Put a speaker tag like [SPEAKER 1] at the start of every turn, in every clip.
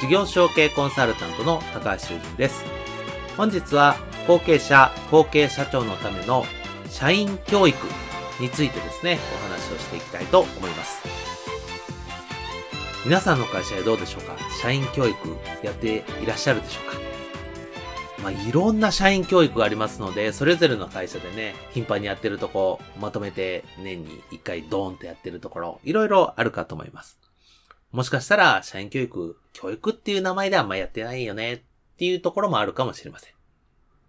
[SPEAKER 1] 事業承継コンサルタントの高橋修人です。本日は後継者、後継社長のための社員教育についてですね、お話をしていきたいと思います。皆さんの会社でどうでしょうか？社員教育やっていらっしゃるでしょうか？まあ、いろんな社員教育がありますので、それぞれの会社でね、頻繁にやってるとこ、まとめて年に一回ドーンとやってるところ、いろいろあるかと思います。もしかしたら、社員教育、教育っていう名前ではあんまやってないよねっていうところもあるかもしれません。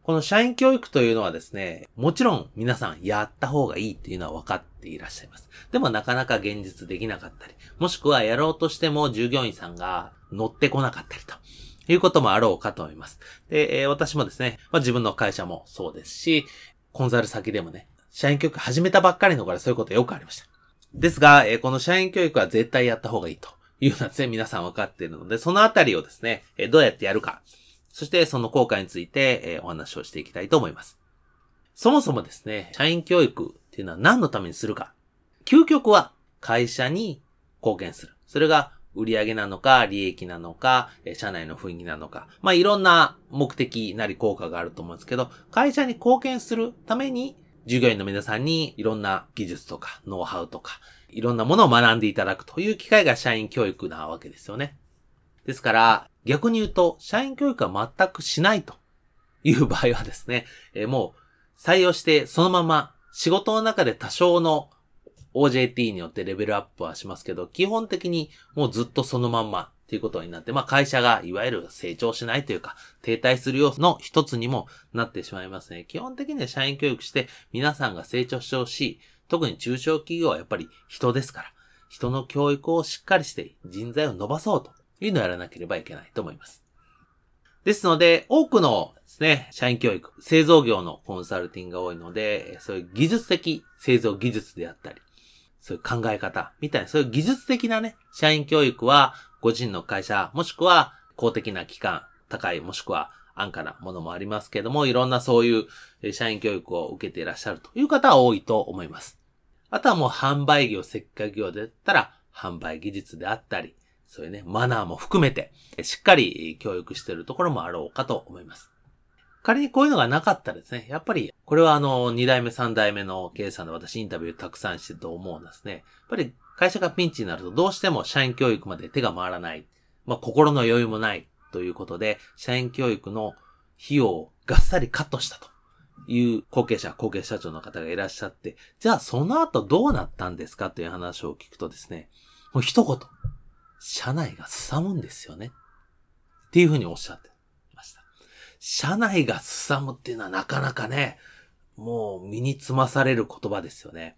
[SPEAKER 1] この社員教育というのはですね、もちろん皆さんやった方がいいっていうのは分かっていらっしゃいます。でもなかなか現実できなかったり、もしくはやろうとしても従業員さんが乗ってこなかったりと。いうこともあろうかと思います。で、えー、私もですね、まあ、自分の会社もそうですし、コンサル先でもね、社員教育始めたばっかりのからそういうことよくありました。ですが、えー、この社員教育は絶対やった方がいいと。いうのはですね、皆さん分かっているので、そのあたりをですね、えどうやってやるか、そしてその効果について、えお話をしていきたいと思います。そもそもですね、社員教育っていうのは何のためにするか。究極は会社に貢献する。それが売上なのか、利益なのか、社内の雰囲気なのか。まあ、いろんな目的なり効果があると思うんですけど、会社に貢献するために、従業員の皆さんにいろんな技術とか、ノウハウとか、いろんなものを学んでいただくという機会が社員教育なわけですよね。ですから、逆に言うと、社員教育は全くしないという場合はですね、え、もう採用してそのまま仕事の中で多少の OJT によってレベルアップはしますけど、基本的にもうずっとそのまんまっていうことになって、まあ会社がいわゆる成長しないというか、停滞する要素の一つにもなってしまいますね。基本的には社員教育して皆さんが成長してほしい。特に中小企業はやっぱり人ですから、人の教育をしっかりして人材を伸ばそうというのをやらなければいけないと思います。ですので、多くのですね、社員教育、製造業のコンサルティングが多いので、そういう技術的製造技術であったり、そういう考え方みたいな、そういう技術的なね、社員教育は、個人の会社、もしくは公的な機関、高い、もしくは安価なものもありますけれども、いろんなそういう社員教育を受けていらっしゃるという方は多いと思います。あとはもう販売業、接客業で言ったら、販売技術であったり、そういうね、マナーも含めて、しっかり教育しているところもあろうかと思います。仮にこういうのがなかったらですね、やっぱり、これはあの、2代目、3代目の経営者の私インタビューたくさんしてると思うんですね。やっぱり会社がピンチになるとどうしても社員教育まで手が回らない。まあ、心の余裕もないということで、社員教育の費用をがっさりカットしたと。いう後継者、後継社長の方がいらっしゃって、じゃあその後どうなったんですかという話を聞くとですね、もう一言、社内が凄むんですよね。っていうふうにおっしゃってました。社内が凄むっていうのはなかなかね、もう身につまされる言葉ですよね。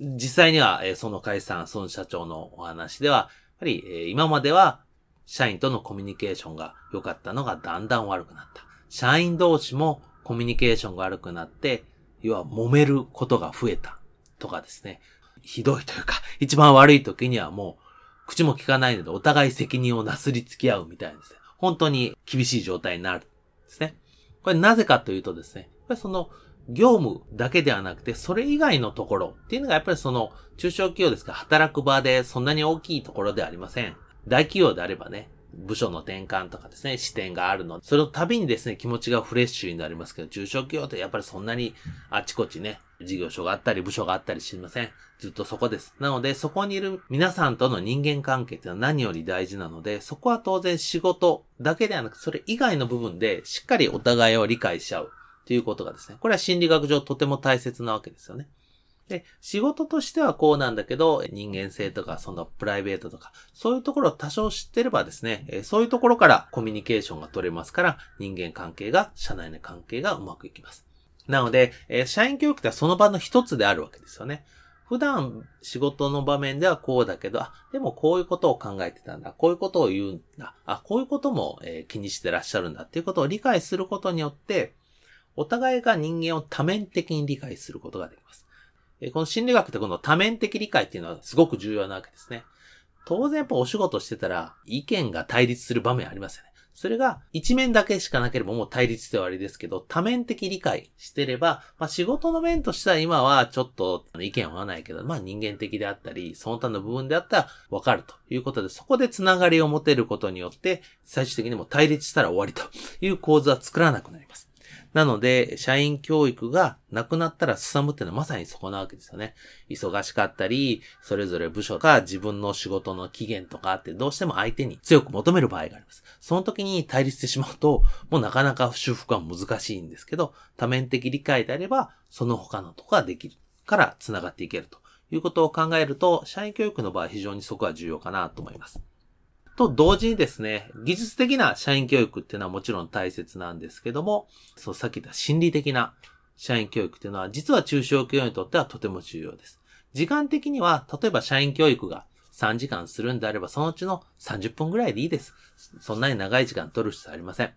[SPEAKER 1] 実際には、えその解散、その社長のお話では、やっぱり、え今までは社員とのコミュニケーションが良かったのがだんだん悪くなった。社員同士もコミュニケーションが悪くなって、要は揉めることが増えたとかですね。ひどいというか、一番悪い時にはもう、口も聞かないのでお互い責任をなすりつき合うみたいなですね。本当に厳しい状態になるんですね。これなぜかというとですね、その、業務だけではなくて、それ以外のところっていうのがやっぱりその、中小企業ですから働く場でそんなに大きいところではありません。大企業であればね、部署の転換とかですね、視点があるので、その度にですね、気持ちがフレッシュになりますけど、中小企業ってやっぱりそんなにあちこちね、事業所があったり、部署があったりしません。ずっとそこです。なので、そこにいる皆さんとの人間関係っていうのは何より大事なので、そこは当然仕事だけではなく、それ以外の部分でしっかりお互いを理解し合う。ということがですね、これは心理学上とても大切なわけですよね。で、仕事としてはこうなんだけど、人間性とか、そのプライベートとか、そういうところを多少知ってればですね、そういうところからコミュニケーションが取れますから、人間関係が、社内の関係がうまくいきます。なので、社員教育ってその場の一つであるわけですよね。普段仕事の場面ではこうだけど、あ、でもこういうことを考えてたんだ。こういうことを言うんだ。あ、こういうことも、え、気にしてらっしゃるんだっていうことを理解することによって、お互いが人間を多面的に理解することができます。この心理学ってこの多面的理解っていうのはすごく重要なわけですね。当然やっぱお仕事してたら意見が対立する場面ありますよね。それが一面だけしかなければもう対立してはあれですけど、多面的理解してれば、まあ仕事の面としては今はちょっと意見は合わないけど、まあ人間的であったり、その他の部分であったらわかるということで、そこでつながりを持てることによって、最終的にも対立したら終わりという構図は作らなくなります。なので、社員教育がなくなったら進むっていうのはまさにそこなわけですよね。忙しかったり、それぞれ部署が自分の仕事の期限とかってどうしても相手に強く求める場合があります。その時に対立してしまうと、もうなかなか修復は難しいんですけど、多面的理解であれば、その他のとこができるから繋がっていけるということを考えると、社員教育の場合非常にそこは重要かなと思います。と同時にですね、技術的な社員教育っていうのはもちろん大切なんですけども、そう、さっき言った心理的な社員教育っていうのは、実は中小企業にとってはとても重要です。時間的には、例えば社員教育が3時間するんであれば、そのうちの30分ぐらいでいいです。そんなに長い時間取る必要ありません。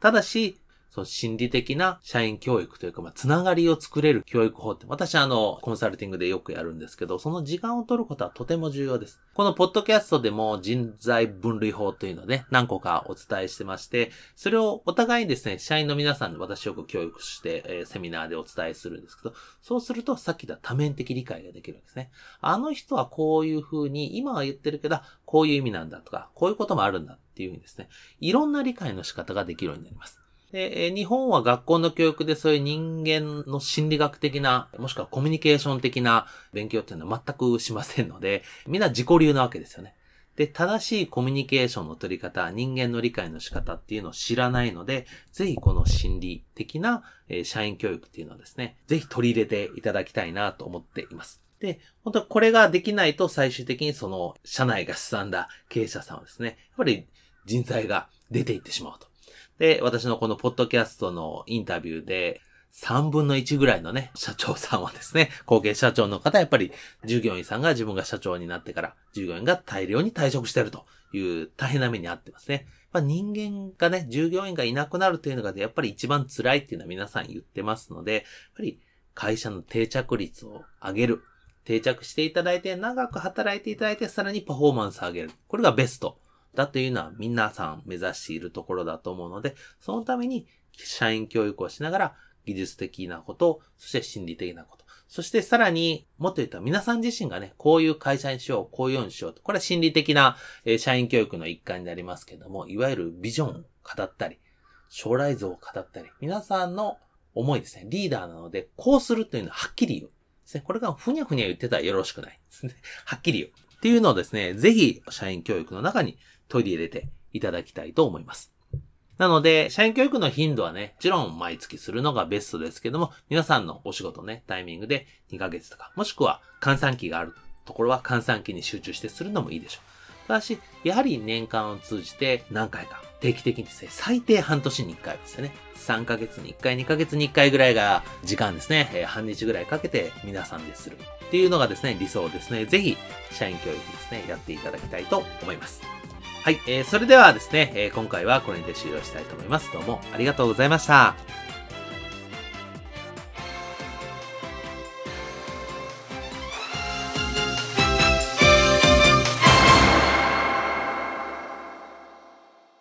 [SPEAKER 1] ただし、その心理的な社員教育というか、まあ、つながりを作れる教育法って、私はあの、コンサルティングでよくやるんですけど、その時間を取ることはとても重要です。このポッドキャストでも人材分類法というのをね、何個かお伝えしてまして、それをお互いにですね、社員の皆さんで私よく教育して、えー、セミナーでお伝えするんですけど、そうするとさっき言った多面的理解ができるんですね。あの人はこういう風に、今は言ってるけど、こういう意味なんだとか、こういうこともあるんだっていう風にですね、いろんな理解の仕方ができるようになります。で、日本は学校の教育でそういう人間の心理学的な、もしくはコミュニケーション的な勉強っていうのは全くしませんので、みんな自己流なわけですよね。で、正しいコミュニケーションの取り方、人間の理解の仕方っていうのを知らないので、ぜひこの心理的な、え、社員教育っていうのはですね、ぜひ取り入れていただきたいなと思っています。で、本当これができないと最終的にその社内がすさんだ経営者さんはですね、やっぱり人材が出ていってしまうと。で、私のこのポッドキャストのインタビューで、3分の1ぐらいのね、社長さんはですね、後継社長の方、やっぱり従業員さんが自分が社長になってから、従業員が大量に退職してるという大変な目にあってますね。まあ、人間がね、従業員がいなくなるというのが、やっぱり一番辛いっていうのは皆さん言ってますので、やっぱり会社の定着率を上げる。定着していただいて、長く働いていただいて、さらにパフォーマンスを上げる。これがベスト。だというのは皆さん目指しているところだと思うので、そのために社員教育をしながら技術的なこと、そして心理的なこと、そしてさらに、もっと言ったら皆さん自身がね、こういう会社にしよう、こういうようにしようと。これは心理的な、え、社員教育の一環になりますけども、いわゆるビジョンを語ったり、将来像を語ったり、皆さんの思いですね。リーダーなので、こうするというのははっきり言う。ですね。これがふにゃふにゃ言ってたらよろしくないですね。はっきり言う。っていうのをですね、ぜひ社員教育の中に取り入れていただきたいと思います。なので、社員教育の頻度はね、もちろん毎月するのがベストですけども、皆さんのお仕事ね、タイミングで2ヶ月とか、もしくは換算期があるところは換算期に集中してするのもいいでしょう。ただし、やはり年間を通じて何回か定期的にですね、最低半年に1回ですね。3ヶ月に1回、2ヶ月に1回ぐらいが時間ですね、えー、半日ぐらいかけて皆さんでするっていうのがですね、理想ですね。ぜひ、社員教育ですね、やっていただきたいと思います。はい、えー、それではですね、えー、今回はこれにて終了したいと思います。どうもありがとうございました。